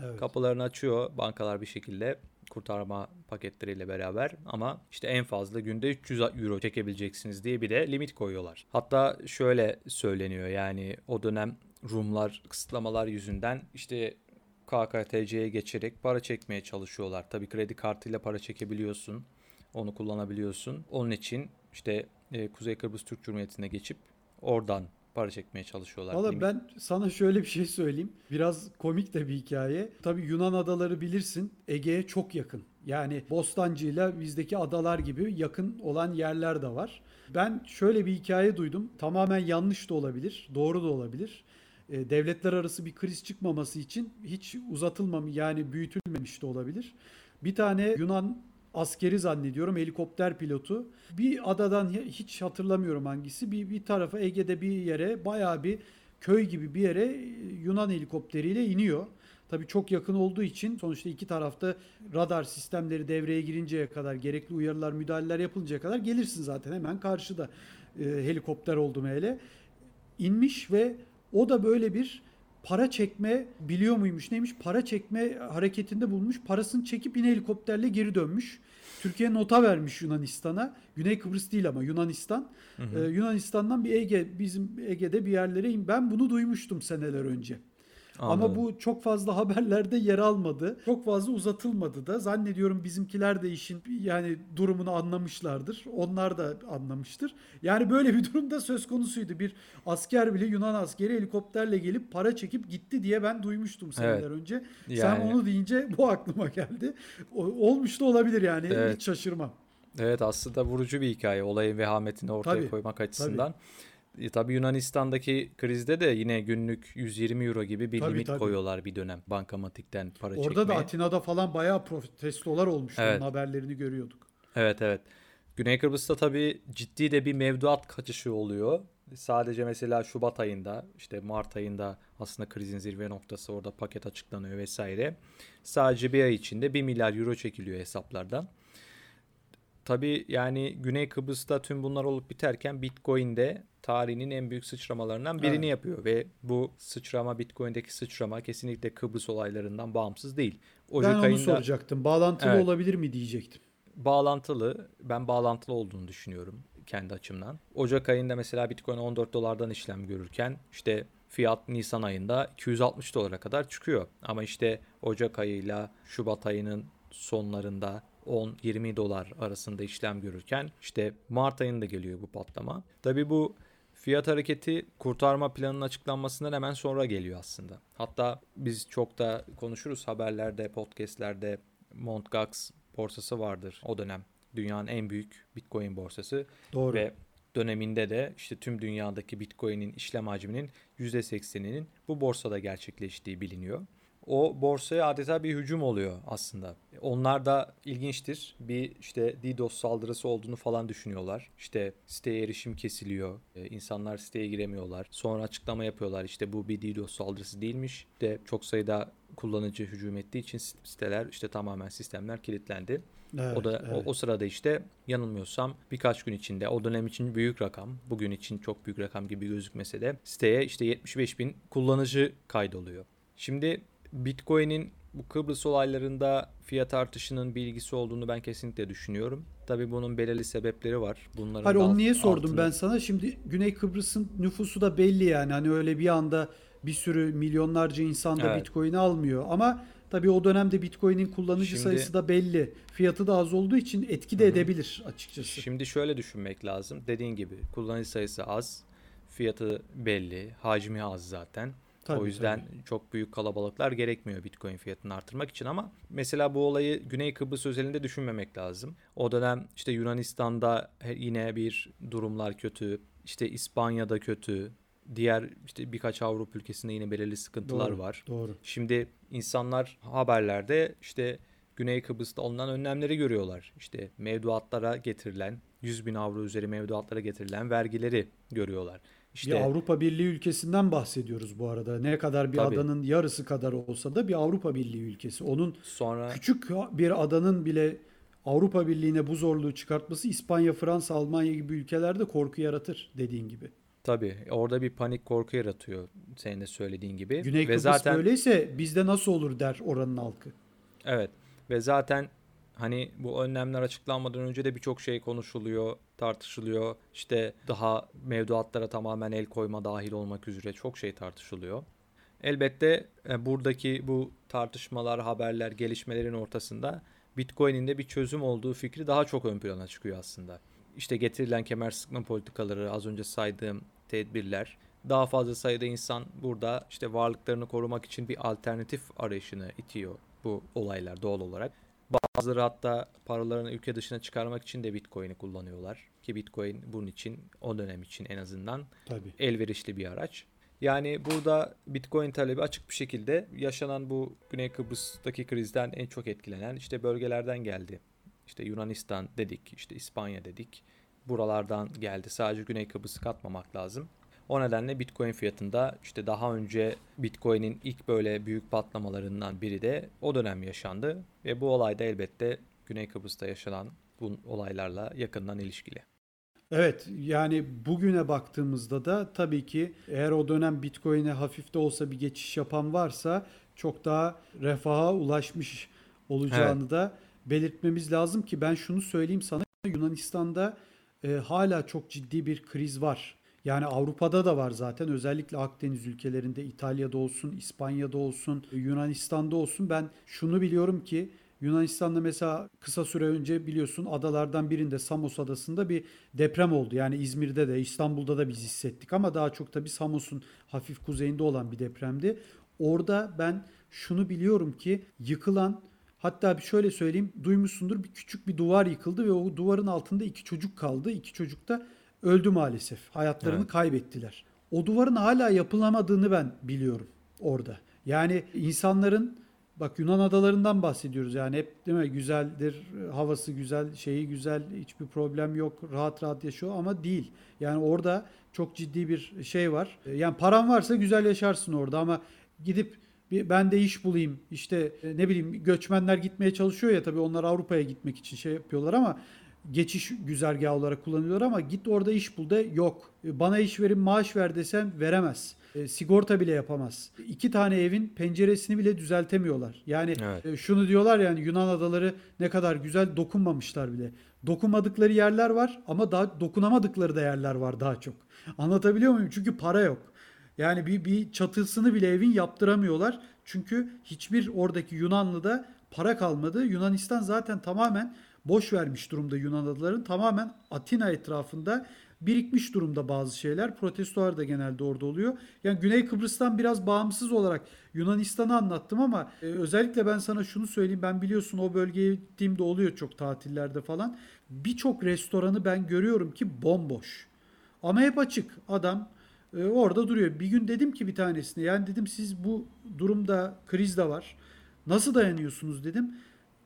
Evet. Kapılarını açıyor bankalar bir şekilde kurtarma paketleriyle beraber ama işte en fazla günde 300 euro çekebileceksiniz diye bir de limit koyuyorlar. Hatta şöyle söyleniyor yani o dönem Rumlar kısıtlamalar yüzünden işte KKTC'ye geçerek para çekmeye çalışıyorlar. Tabii kredi kartıyla para çekebiliyorsun. Onu kullanabiliyorsun. Onun için işte e, Kuzey Kıbrıs Türk Cumhuriyeti'ne geçip oradan para çekmeye çalışıyorlar. Valla ben sana şöyle bir şey söyleyeyim. Biraz komik de bir hikaye. Tabii Yunan adaları bilirsin Ege'ye çok yakın. Yani Bostancı ile bizdeki adalar gibi yakın olan yerler de var. Ben şöyle bir hikaye duydum. Tamamen yanlış da olabilir, doğru da olabilir. E, devletler arası bir kriz çıkmaması için hiç uzatılmamış yani büyütülmemiş de olabilir. Bir tane Yunan askeri zannediyorum helikopter pilotu. Bir adadan hiç hatırlamıyorum hangisi bir, bir tarafa Ege'de bir yere baya bir köy gibi bir yere Yunan helikopteriyle iniyor. Tabii çok yakın olduğu için sonuçta iki tarafta radar sistemleri devreye girinceye kadar gerekli uyarılar, müdahaleler yapılıncaya kadar gelirsin zaten hemen karşıda e, helikopter oldu hele. İnmiş ve o da böyle bir para çekme biliyor muymuş neymiş para çekme hareketinde bulmuş parasını çekip yine helikopterle geri dönmüş. Türkiye nota vermiş Yunanistan'a. Güney Kıbrıs değil ama Yunanistan. Hı hı. Ee, Yunanistan'dan bir Ege bizim Ege'de bir yerlere in. Ben bunu duymuştum seneler önce. Ama Anladım. bu çok fazla haberlerde yer almadı. Çok fazla uzatılmadı da. Zannediyorum bizimkiler de işin yani durumunu anlamışlardır. Onlar da anlamıştır. Yani böyle bir durumda söz konusuydu. Bir asker bile Yunan askeri helikopterle gelip para çekip gitti diye ben duymuştum seneler Evet. önce. Sen Yani- onu deyince bu aklıma geldi. Olmuş da olabilir yani. Evet. Hiç şaşırmam. Evet aslında vurucu bir hikaye olayın vehametini ortaya Tabii, koymak açısından. E, tabii Yunanistan'daki krizde de yine günlük 120 euro gibi bir Tabii, limit tabii. koyuyorlar bir dönem bankamatikten para Orada çekmeye. da Atina'da falan bayağı protestolar olmuştu. Evet. Onun haberlerini görüyorduk. Evet evet. Güney Kıbrıs'ta tabii ciddi de bir mevduat kaçışı oluyor. Sadece mesela Şubat ayında işte Mart ayında aslında krizin zirve noktası orada paket açıklanıyor vesaire. Sadece bir ay içinde 1 milyar euro çekiliyor hesaplardan. Tabii yani Güney Kıbrıs'ta tüm bunlar olup biterken Bitcoin de tarihinin en büyük sıçramalarından birini Evet. yapıyor ve bu sıçrama Bitcoin'deki sıçrama kesinlikle Kıbrıs olaylarından bağımsız değil. ben Ocak onu ayında soracaktım. Bağlantılı Evet. olabilir mi diyecektim. bağlantılı. Ben bağlantılı olduğunu düşünüyorum kendi açımdan. Ocak ayında mesela Bitcoin 14 dolardan işlem görürken işte fiyat Nisan ayında 260 dolara kadar çıkıyor. Ama işte Ocak ayıyla Şubat ayının sonlarında 10-20 dolar arasında işlem görürken işte Mart ayında geliyor bu patlama. Tabii bu fiyat hareketi kurtarma planının açıklanmasından hemen sonra geliyor aslında. Hatta biz çok da konuşuruz haberlerde, podcastlerde Mt. Borsası vardır o dönem. Dünyanın en büyük Bitcoin borsası Doğru. ve döneminde de işte tüm dünyadaki Bitcoin'in işlem hacminin %80'inin bu borsada gerçekleştiği biliniyor. O borsaya adeta bir hücum oluyor aslında. Onlar da ilginçtir. Bir işte DDoS saldırısı olduğunu falan düşünüyorlar. İşte siteye erişim kesiliyor. Ee, insanlar siteye giremiyorlar. Sonra açıklama yapıyorlar. İşte bu bir DDoS saldırısı değilmiş. İşte çok sayıda kullanıcı hücum ettiği için siteler işte tamamen sistemler kilitlendi. Evet, o da o, evet. o sırada işte yanılmıyorsam birkaç gün içinde o dönem için büyük rakam, bugün için çok büyük rakam gibi gözükmese de siteye işte 75 bin kullanıcı kaydoluyor. Şimdi Bitcoin'in bu Kıbrıs olaylarında fiyat artışının bir ilgisi olduğunu ben kesinlikle düşünüyorum. Tabii bunun belirli sebepleri var. Bunların Hayır onu niye sordum altını- ben sana? Şimdi Güney Kıbrıs'ın nüfusu da belli yani. Hani öyle bir anda bir sürü milyonlarca insan da Evet. Bitcoin'i almıyor. Ama tabii o dönemde Bitcoin'in kullanıcı Şimdi- sayısı da belli. Fiyatı da az olduğu için etki de edebilir açıkçası. Şimdi şöyle düşünmek lazım. Dediğin gibi kullanıcı sayısı az, fiyatı belli, hacmi az zaten. Tabii, o yüzden çok büyük kalabalıklar gerekmiyor Bitcoin fiyatını artırmak için ama mesela bu olayı Güney Kıbrıs özelinde düşünmemek lazım. O dönem işte Yunanistan'da yine bir durumlar kötü, işte İspanya'da kötü, diğer işte birkaç Avrupa ülkesinde yine belirli sıkıntılar Doğru, var. Doğru. Şimdi insanlar haberlerde işte Güney Kıbrıs'ta alınan önlemleri görüyorlar. İşte mevduatlara getirilen 100 bin avro üzeri mevduatlara getirilen vergileri görüyorlar. İşte Bir Avrupa Birliği ülkesinden bahsediyoruz bu arada. Ne kadar bir Tabii. adanın yarısı kadar olsa da bir Avrupa Birliği ülkesi. Onun sonra küçük bir adanın bile Avrupa Birliği'ne bu zorluğu çıkartması İspanya, Fransa, Almanya gibi ülkelerde korku yaratır dediğin gibi. tabii orada bir panik korku yaratıyor senin de söylediğin gibi. Güney ve Kıbrıs zaten böyleyse bizde nasıl olur der oranın halkı. Evet ve zaten hani bu önlemler açıklanmadan önce de birçok şey konuşuluyor, tartışılıyor. İşte daha mevduatlara tamamen el koyma dahil olmak üzere çok şey tartışılıyor. Elbette e, buradaki bu tartışmalar, haberler, gelişmelerin ortasında Bitcoin'in de bir çözüm olduğu fikri daha çok ön plana çıkıyor aslında. İşte getirilen kemer sıkma politikaları, az önce saydığım tedbirler, daha fazla sayıda insan burada işte varlıklarını korumak için bir alternatif arayışını itiyor bu olaylar doğal olarak. Bazıları hatta paralarını ülke dışına çıkarmak için de Bitcoin'i kullanıyorlar. Ki Bitcoin bunun için o dönem için en azından Tabii. elverişli bir araç. Yani burada Bitcoin talebi açık bir şekilde yaşanan bu Güney Kıbrıs'taki krizden en çok etkilenen işte bölgelerden geldi. İşte Yunanistan dedik, işte İspanya dedik. Buralardan geldi. Sadece Güney Kıbrıs'ı katmamak lazım. O nedenle Bitcoin fiyatında işte daha önce Bitcoin'in ilk böyle büyük patlamalarından biri de o dönem yaşandı. Ve bu olay da elbette Güney Kıbrıs'ta yaşanan bu olaylarla yakından ilişkili. Evet yani bugüne baktığımızda da tabii ki eğer o dönem Bitcoin'e hafif de olsa bir geçiş yapan varsa çok daha refaha ulaşmış olacağını da belirtmemiz lazım ki ben şunu söyleyeyim sana Yunanistan'da e, hala çok ciddi bir kriz var. Yani Avrupa'da da var zaten özellikle Akdeniz ülkelerinde İtalya'da olsun, İspanya'da olsun, Yunanistan'da olsun. Ben şunu biliyorum ki Yunanistan'da mesela kısa süre önce biliyorsun adalardan birinde Samos adasında bir deprem oldu. Yani İzmir'de de İstanbul'da da biz hissettik ama daha çok tabii Samos'un hafif kuzeyinde olan bir depremdi. Orada ben şunu biliyorum ki yıkılan hatta bir şöyle söyleyeyim duymuşsundur bir küçük bir duvar yıkıldı ve o duvarın altında iki çocuk kaldı. İki çocuk da öldü maalesef. Hayatlarını Evet. kaybettiler. O duvarın hala yapılamadığını ben biliyorum orada. Yani insanların bak Yunan adalarından bahsediyoruz yani hep değil mi güzeldir, havası güzel, şeyi güzel, hiçbir problem yok, rahat rahat yaşıyor ama değil. Yani orada çok ciddi bir şey var. Yani paran varsa güzel yaşarsın orada ama gidip bir ben de iş bulayım işte e, ne bileyim göçmenler gitmeye çalışıyor ya tabii onlar Avrupa'ya gitmek için şey yapıyorlar ama geçiş güzergahı olarak kullanıyorlar ama git orada iş bul de yok. E, Bana iş verin maaş ver desen veremez. E, sigorta bile yapamaz. İki tane evin penceresini bile düzeltemiyorlar. Yani Evet. e, şunu diyorlar yani Yunan adaları ne kadar güzel dokunmamışlar bile. Dokunmadıkları yerler var ama daha dokunamadıkları da yerler var daha çok. Anlatabiliyor muyum? Çünkü para yok. Yani bir, bir çatısını bile evin yaptıramıyorlar. Çünkü hiçbir oradaki Yunanlı'da para kalmadı. Yunanistan zaten tamamen boş vermiş durumda Yunan adaların. Tamamen Atina etrafında birikmiş durumda bazı şeyler. Protestolar da genelde orada oluyor. Yani Güney Kıbrıs'tan biraz bağımsız olarak Yunanistan'ı anlattım ama e, özellikle ben sana şunu söyleyeyim. Ben biliyorsun o bölgeye gittiğimde oluyor çok tatillerde falan. Birçok restoranı ben görüyorum ki bomboş. Ama hep açık. Adam e, orada duruyor. Bir gün dedim ki bir tanesine yani dedim siz bu durumda kriz de var. Nasıl dayanıyorsunuz dedim.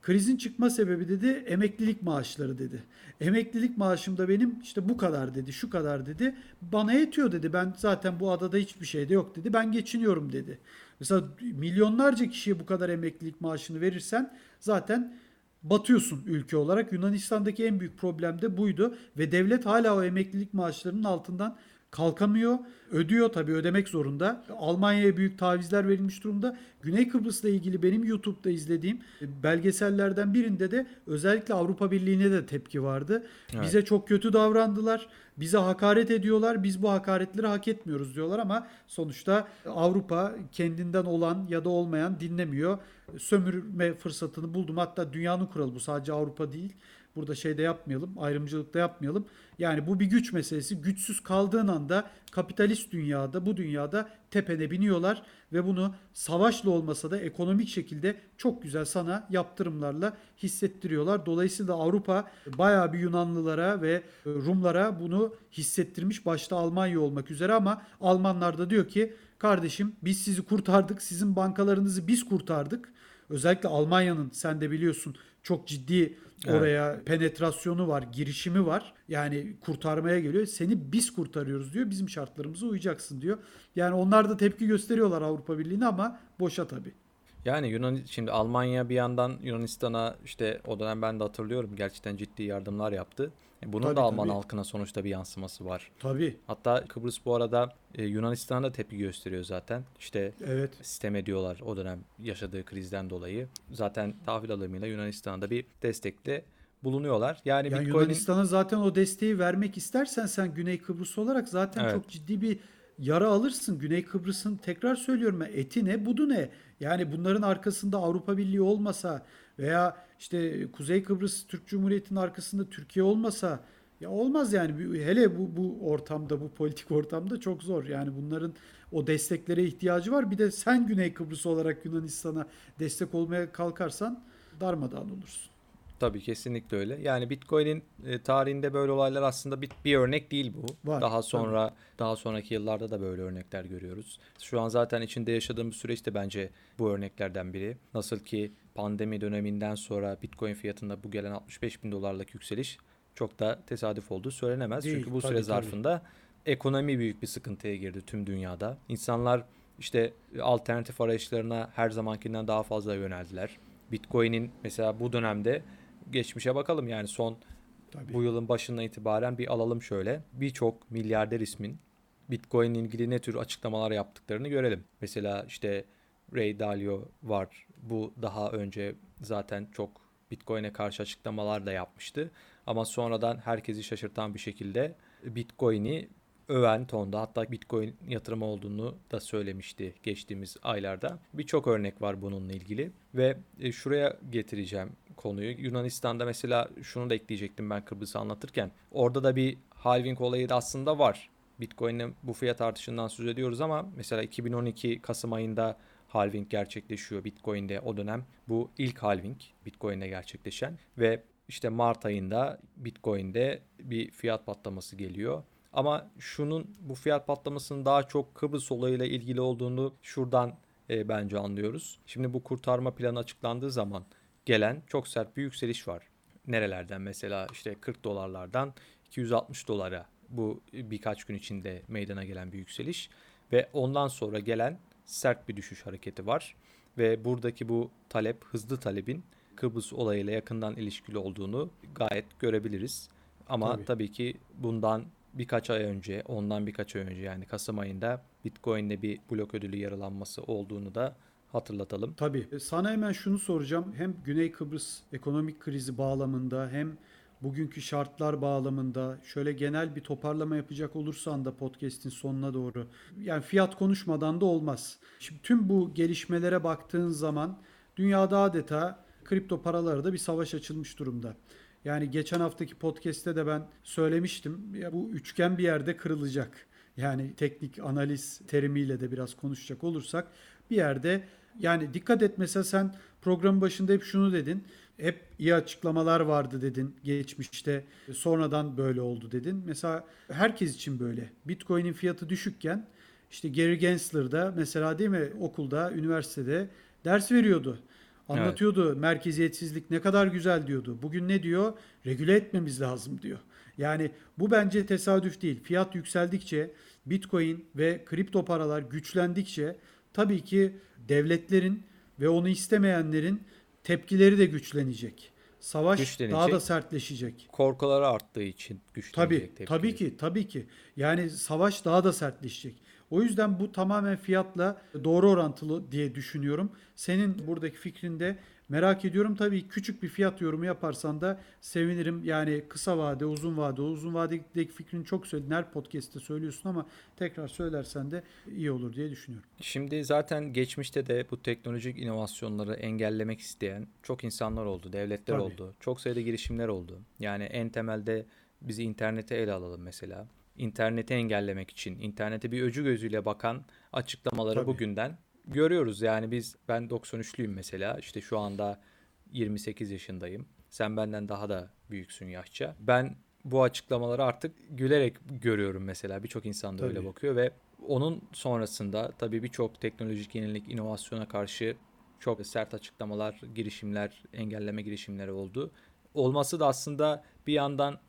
Krizin çıkma sebebi dedi emeklilik maaşları dedi. Emeklilik maaşım da benim işte bu kadar dedi, şu kadar dedi. Bana yetiyor dedi. Ben zaten bu adada hiçbir şey de yok dedi. Ben geçiniyorum dedi. Mesela milyonlarca kişiye bu kadar emeklilik maaşını verirsen zaten batıyorsun ülke olarak. Yunanistan'daki en büyük problem de buydu ve devlet hala o emeklilik maaşlarının altından kalkamıyor. Ödüyor tabii ödemek zorunda. Almanya'ya büyük tavizler verilmiş durumda. Güney Kıbrıs'la ilgili benim YouTube'da izlediğim belgesellerden birinde de özellikle Avrupa Birliği'ne de tepki vardı. Evet. Bize çok kötü davrandılar. Bize hakaret ediyorlar. Biz bu hakaretleri hak etmiyoruz diyorlar ama sonuçta Avrupa kendinden olan ya da olmayan dinlemiyor. Sömürme fırsatını buldum. Hatta dünyanın kuralı bu sadece Avrupa değil. Burada şey de yapmayalım, ayrımcılık da yapmayalım. Yani bu bir güç meselesi. Güçsüz kaldığın anda kapitalist dünyada, bu dünyada tepene biniyorlar ve bunu savaşla olmasa da ekonomik şekilde çok güzel sana yaptırımlarla hissettiriyorlar. Dolayısıyla Avrupa bayağı bir Yunanlılara ve Rumlara bunu hissettirmiş başta Almanya olmak üzere ama Almanlar da diyor ki kardeşim biz sizi kurtardık, sizin bankalarınızı biz kurtardık. Özellikle Almanya'nın sen de biliyorsun çok ciddi Evet. oraya penetrasyonu var, girişimi var. Yani kurtarmaya geliyor. Seni biz kurtarıyoruz diyor. Bizim şartlarımıza uyacaksın diyor. Yani onlar da tepki gösteriyorlar Avrupa Birliği'ne ama boşa tabii. Yani Yunan şimdi Almanya bir yandan Yunanistan'a işte o dönem ben de hatırlıyorum gerçekten ciddi yardımlar yaptı. E, Bunun Tabii, da Alman tabii. halkına sonuçta bir yansıması var. Tabii. Hatta Kıbrıs bu arada e, Yunanistan'a da tepki gösteriyor zaten. İşte Evet. sistem ediyorlar o dönem yaşadığı krizden dolayı. Zaten tahvil alımıyla Yunanistan'da bir destekte bulunuyorlar. Yani Ya Bitcoin'in Yunanistan'a zaten o desteği vermek istersen sen Güney Kıbrıs olarak zaten Evet. çok ciddi bir yara alırsın. Güney Kıbrıs'ın tekrar söylüyorum ben eti ne budu ne? Yani bunların arkasında Avrupa Birliği olmasa veya işte Kuzey Kıbrıs Türk Cumhuriyeti'nin arkasında Türkiye olmasa ya olmaz yani hele bu bu ortamda bu politik ortamda çok zor. Yani bunların o desteklere ihtiyacı var. Bir de sen Güney Kıbrıs olarak Yunanistan'a destek olmaya kalkarsan darmadağın olursun. Tabii kesinlikle öyle. Yani Bitcoin'in e, tarihinde böyle olaylar aslında bir, bir örnek değil bu. Var, daha sonra daha sonraki yıllarda da böyle örnekler görüyoruz. Şu an zaten içinde yaşadığımız süreç de bence bu örneklerden biri. Nasıl ki pandemi döneminden sonra Bitcoin fiyatında bu gelen 65 bin dolarlık yükseliş çok da tesadüf olduğu söylenemez. Değil, Çünkü bu tabii, süre tabii. zarfında ekonomi büyük bir sıkıntıya girdi tüm dünyada. İnsanlar işte alternatif arayışlarına her zamankinden daha fazla yöneldiler. Bitcoin'in mesela bu dönemde geçmişe bakalım yani son Tabii. bu yılın başından itibaren bir alalım şöyle. Birçok milyarder ismin Bitcoin ilgili ne tür açıklamalar yaptıklarını görelim. Mesela işte Ray Dalio var. Bu daha önce zaten çok Bitcoin'e karşı açıklamalar da yapmıştı. Ama sonradan herkesi şaşırtan bir şekilde Bitcoin'i öven tonda hatta Bitcoin yatırımı olduğunu da söylemişti geçtiğimiz aylarda. Birçok örnek var bununla ilgili ve e, şuraya getireceğim konuyu. Yunanistan'da mesela şunu da ekleyecektim ben Kıbrıs'ı anlatırken. Orada da bir halving olayı da aslında var. Bitcoin'in bu fiyat artışından söz ediyoruz ama mesela 2012 Kasım ayında halving gerçekleşiyor Bitcoin'de o dönem. Bu ilk halving Bitcoin'de gerçekleşen ve işte Mart ayında Bitcoin'de bir fiyat patlaması geliyor. Ama şunun bu fiyat patlamasının daha çok Kıbrıs olayıyla ilgili olduğunu şuradan e, bence anlıyoruz. Şimdi bu kurtarma planı açıklandığı zaman gelen çok sert bir yükseliş var. Nerelerden mesela işte 40 dolarlardan 260 dolara bu birkaç gün içinde meydana gelen bir yükseliş ve ondan sonra gelen sert bir düşüş hareketi var ve buradaki bu talep hızlı talebin Kıbrıs olayıyla yakından ilişkili olduğunu gayet görebiliriz. Ama tabii, tabii ki bundan birkaç ay önce, ondan birkaç ay önce yani Kasım ayında Bitcoin'de bir blok ödülü yaralanması olduğunu da hatırlatalım. Tabii. E, sana hemen şunu soracağım. Hem Güney Kıbrıs ekonomik krizi bağlamında hem bugünkü şartlar bağlamında şöyle genel bir toparlama yapacak olursan da podcast'in sonuna doğru. Yani fiyat konuşmadan da olmaz. Şimdi tüm bu gelişmelere baktığın zaman dünyada adeta kripto paralarda bir savaş açılmış durumda. Yani geçen haftaki podcast'te de ben söylemiştim. Ya bu üçgen bir yerde kırılacak. Yani teknik analiz terimiyle de biraz konuşacak olursak bir yerde yani dikkat et mesela sen programın başında hep şunu dedin. Hep iyi açıklamalar vardı dedin geçmişte. Sonradan böyle oldu dedin. Mesela herkes için böyle. Bitcoin'in fiyatı düşükken işte Gary Gensler da mesela değil mi okulda, üniversitede ders veriyordu. Anlatıyordu evet. merkeziyetsizlik ne kadar güzel diyordu. Bugün ne diyor? Regüle etmemiz lazım diyor. Yani bu bence tesadüf değil. Fiyat yükseldikçe Bitcoin ve kripto paralar güçlendikçe tabii ki devletlerin ve onu istemeyenlerin tepkileri de güçlenecek. Savaş güçlenecek. daha da sertleşecek. Korkuları arttığı için güçlenecek. Tabii, tepkileri. tabii ki, tabii ki. Yani savaş daha da sertleşecek. O yüzden bu tamamen fiyatla doğru orantılı diye düşünüyorum. Senin buradaki fikrinde merak ediyorum. Tabii küçük bir fiyat yorumu yaparsan da sevinirim. Yani kısa vade, uzun vade, uzun vadedeki fikrini çok söyledin. Her podcast'te söylüyorsun ama tekrar söylersen de iyi olur diye düşünüyorum. Şimdi zaten geçmişte de bu teknolojik inovasyonları engellemek isteyen çok insanlar oldu, devletler Tabii. oldu. Çok sayıda girişimler oldu. Yani en temelde bizi internete ele alalım mesela interneti engellemek için internete bir öcü gözüyle bakan açıklamaları Tabii. bugünden görüyoruz. Yani biz ben 93'lüyüm mesela işte şu anda 28 yaşındayım. Sen benden daha da büyüksün yaşça. Ben bu açıklamaları artık gülerek görüyorum mesela. Birçok insan da öyle bakıyor ve onun sonrasında tabii birçok teknolojik yenilik, inovasyona karşı çok sert açıklamalar, girişimler, engelleme girişimleri oldu. Olması da aslında bir yandan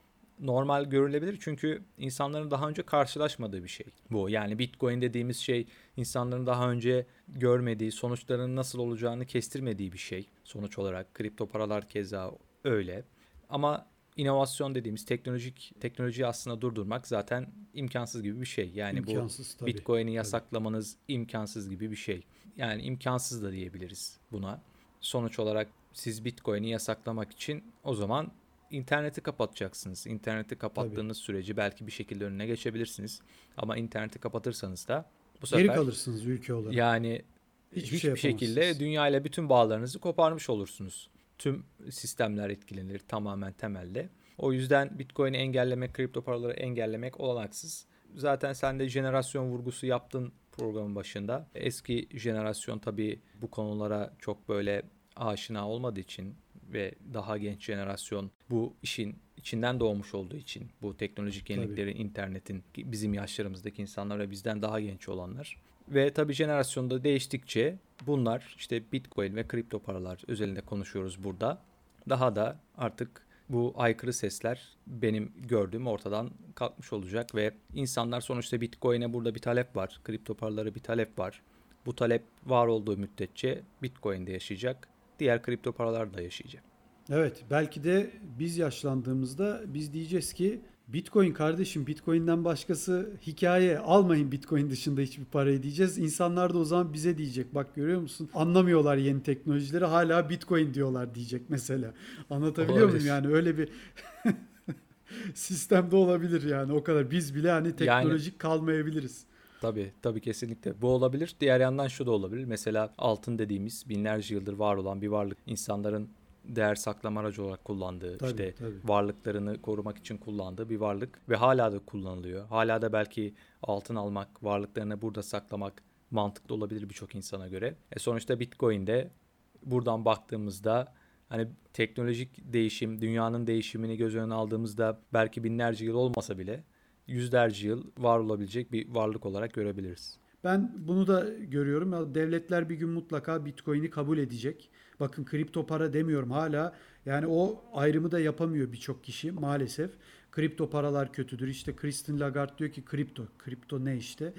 normal görülebilir çünkü insanların daha önce karşılaşmadığı bir şey bu. Yani Bitcoin dediğimiz şey insanların daha önce görmediği, sonuçlarının nasıl olacağını kestirmediği bir şey. Sonuç olarak kripto paralar keza öyle. Ama inovasyon dediğimiz teknolojik teknolojiyi aslında durdurmak zaten imkansız gibi bir şey. Yani imkansız, bu Bitcoin'i yasaklamanız tabii. imkansız gibi bir şey. Yani imkansız da diyebiliriz buna. Sonuç olarak siz Bitcoin'i yasaklamak için o zaman interneti kapatacaksınız. İnterneti kapattığınız Tabii. süreci belki bir şekilde önüne geçebilirsiniz. Ama interneti kapatırsanız da bu sefer geri kalırsınız ülke olarak. Yani hiçbir, hiçbir şey şekilde dünya ile bütün bağlarınızı koparmış olursunuz. Tüm sistemler etkilenir tamamen temelde. O yüzden Bitcoin'i engellemek, kripto paraları engellemek olanaksız. Zaten sen de jenerasyon vurgusu yaptın programın başında. Eski jenerasyon tabii bu konulara çok böyle aşina olmadığı için ve daha genç jenerasyon bu işin içinden doğmuş olduğu için bu teknolojik yeniliklerin, tabii. internetin bizim yaşlarımızdaki insanlar ve bizden daha genç olanlar ve tabii jenerasyonda değiştikçe bunlar işte Bitcoin ve kripto paralar özelinde konuşuyoruz burada. Daha da artık bu aykırı sesler benim gördüğüm ortadan kalkmış olacak ve insanlar sonuçta Bitcoin'e burada bir talep var. Kripto paraları bir talep var. Bu talep var olduğu müddetçe Bitcoin'de yaşayacak diğer kripto paralar da yaşayacak. Evet belki de biz yaşlandığımızda biz diyeceğiz ki Bitcoin kardeşim Bitcoin'den başkası hikaye almayın Bitcoin dışında hiçbir parayı diyeceğiz. İnsanlar da o zaman bize diyecek bak görüyor musun anlamıyorlar yeni teknolojileri hala Bitcoin diyorlar diyecek mesela. Anlatabiliyor Olabilir. muyum yani öyle bir sistemde olabilir yani o kadar. Biz bile hani teknolojik kalmayabiliriz. Tabii tabii kesinlikle. Bu olabilir. Diğer yandan şu da olabilir. Mesela altın dediğimiz binlerce yıldır var olan bir varlık insanların değer saklama aracı olarak kullandığı, Tabii, işte tabii. varlıklarını korumak için kullandığı bir varlık ve hala da kullanılıyor. Hala da belki altın almak, varlıklarını burada saklamak mantıklı olabilir birçok insana göre. E sonuçta Bitcoin'de buradan baktığımızda hani teknolojik değişim, dünyanın değişimini göz önüne aldığımızda belki binlerce yıl olmasa bile yüzlerce yıl var olabilecek bir varlık olarak görebiliriz. Ben bunu da görüyorum. Devletler bir gün mutlaka Bitcoin'i kabul edecek. Bakın kripto para demiyorum hala. Yani o ayrımı da yapamıyor birçok kişi maalesef. Kripto paralar kötüdür. İşte Christine Lagarde diyor ki kripto. Kripto ne işte?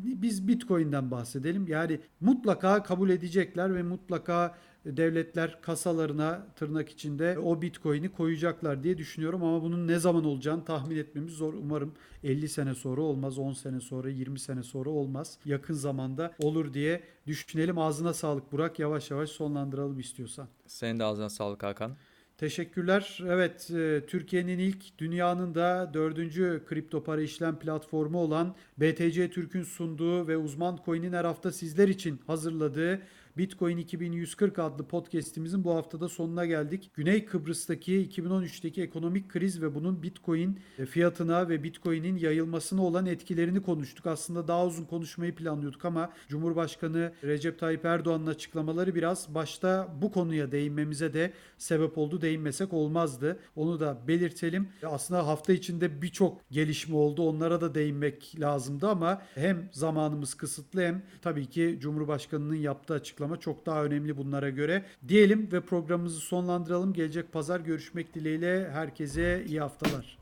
Biz Bitcoin'den bahsedelim. Yani mutlaka kabul edecekler ve mutlaka devletler kasalarına tırnak içinde o Bitcoin'i koyacaklar diye düşünüyorum ama bunun ne zaman olacağını tahmin etmemiz zor. Umarım 50 sene sonra olmaz, 10 sene sonra, 20 sene sonra olmaz. Yakın zamanda olur diye düşünelim. Ağzına sağlık Burak. Yavaş yavaş sonlandıralım istiyorsan. Senin de ağzına sağlık Hakan. Teşekkürler. Evet, e, Türkiye'nin ilk dünyanın da dördüncü kripto para işlem platformu olan BTC Türk'ün sunduğu ve uzman coin'in her hafta sizler için hazırladığı Bitcoin 2140 adlı podcast'imizin bu haftada sonuna geldik. Güney Kıbrıs'taki 2013'teki ekonomik kriz ve bunun Bitcoin fiyatına ve Bitcoin'in yayılmasına olan etkilerini konuştuk. Aslında daha uzun konuşmayı planlıyorduk ama Cumhurbaşkanı Recep Tayyip Erdoğan'ın açıklamaları biraz başta bu konuya değinmemize de sebep oldu. Değinmesek olmazdı. Onu da belirtelim. Aslında hafta içinde birçok gelişme oldu. Onlara da değinmek lazımdı ama hem zamanımız kısıtlı hem tabii ki Cumhurbaşkanı'nın yaptığı açıklama çok daha önemli bunlara göre. Diyelim ve programımızı sonlandıralım. Gelecek pazar görüşmek dileğiyle herkese iyi haftalar.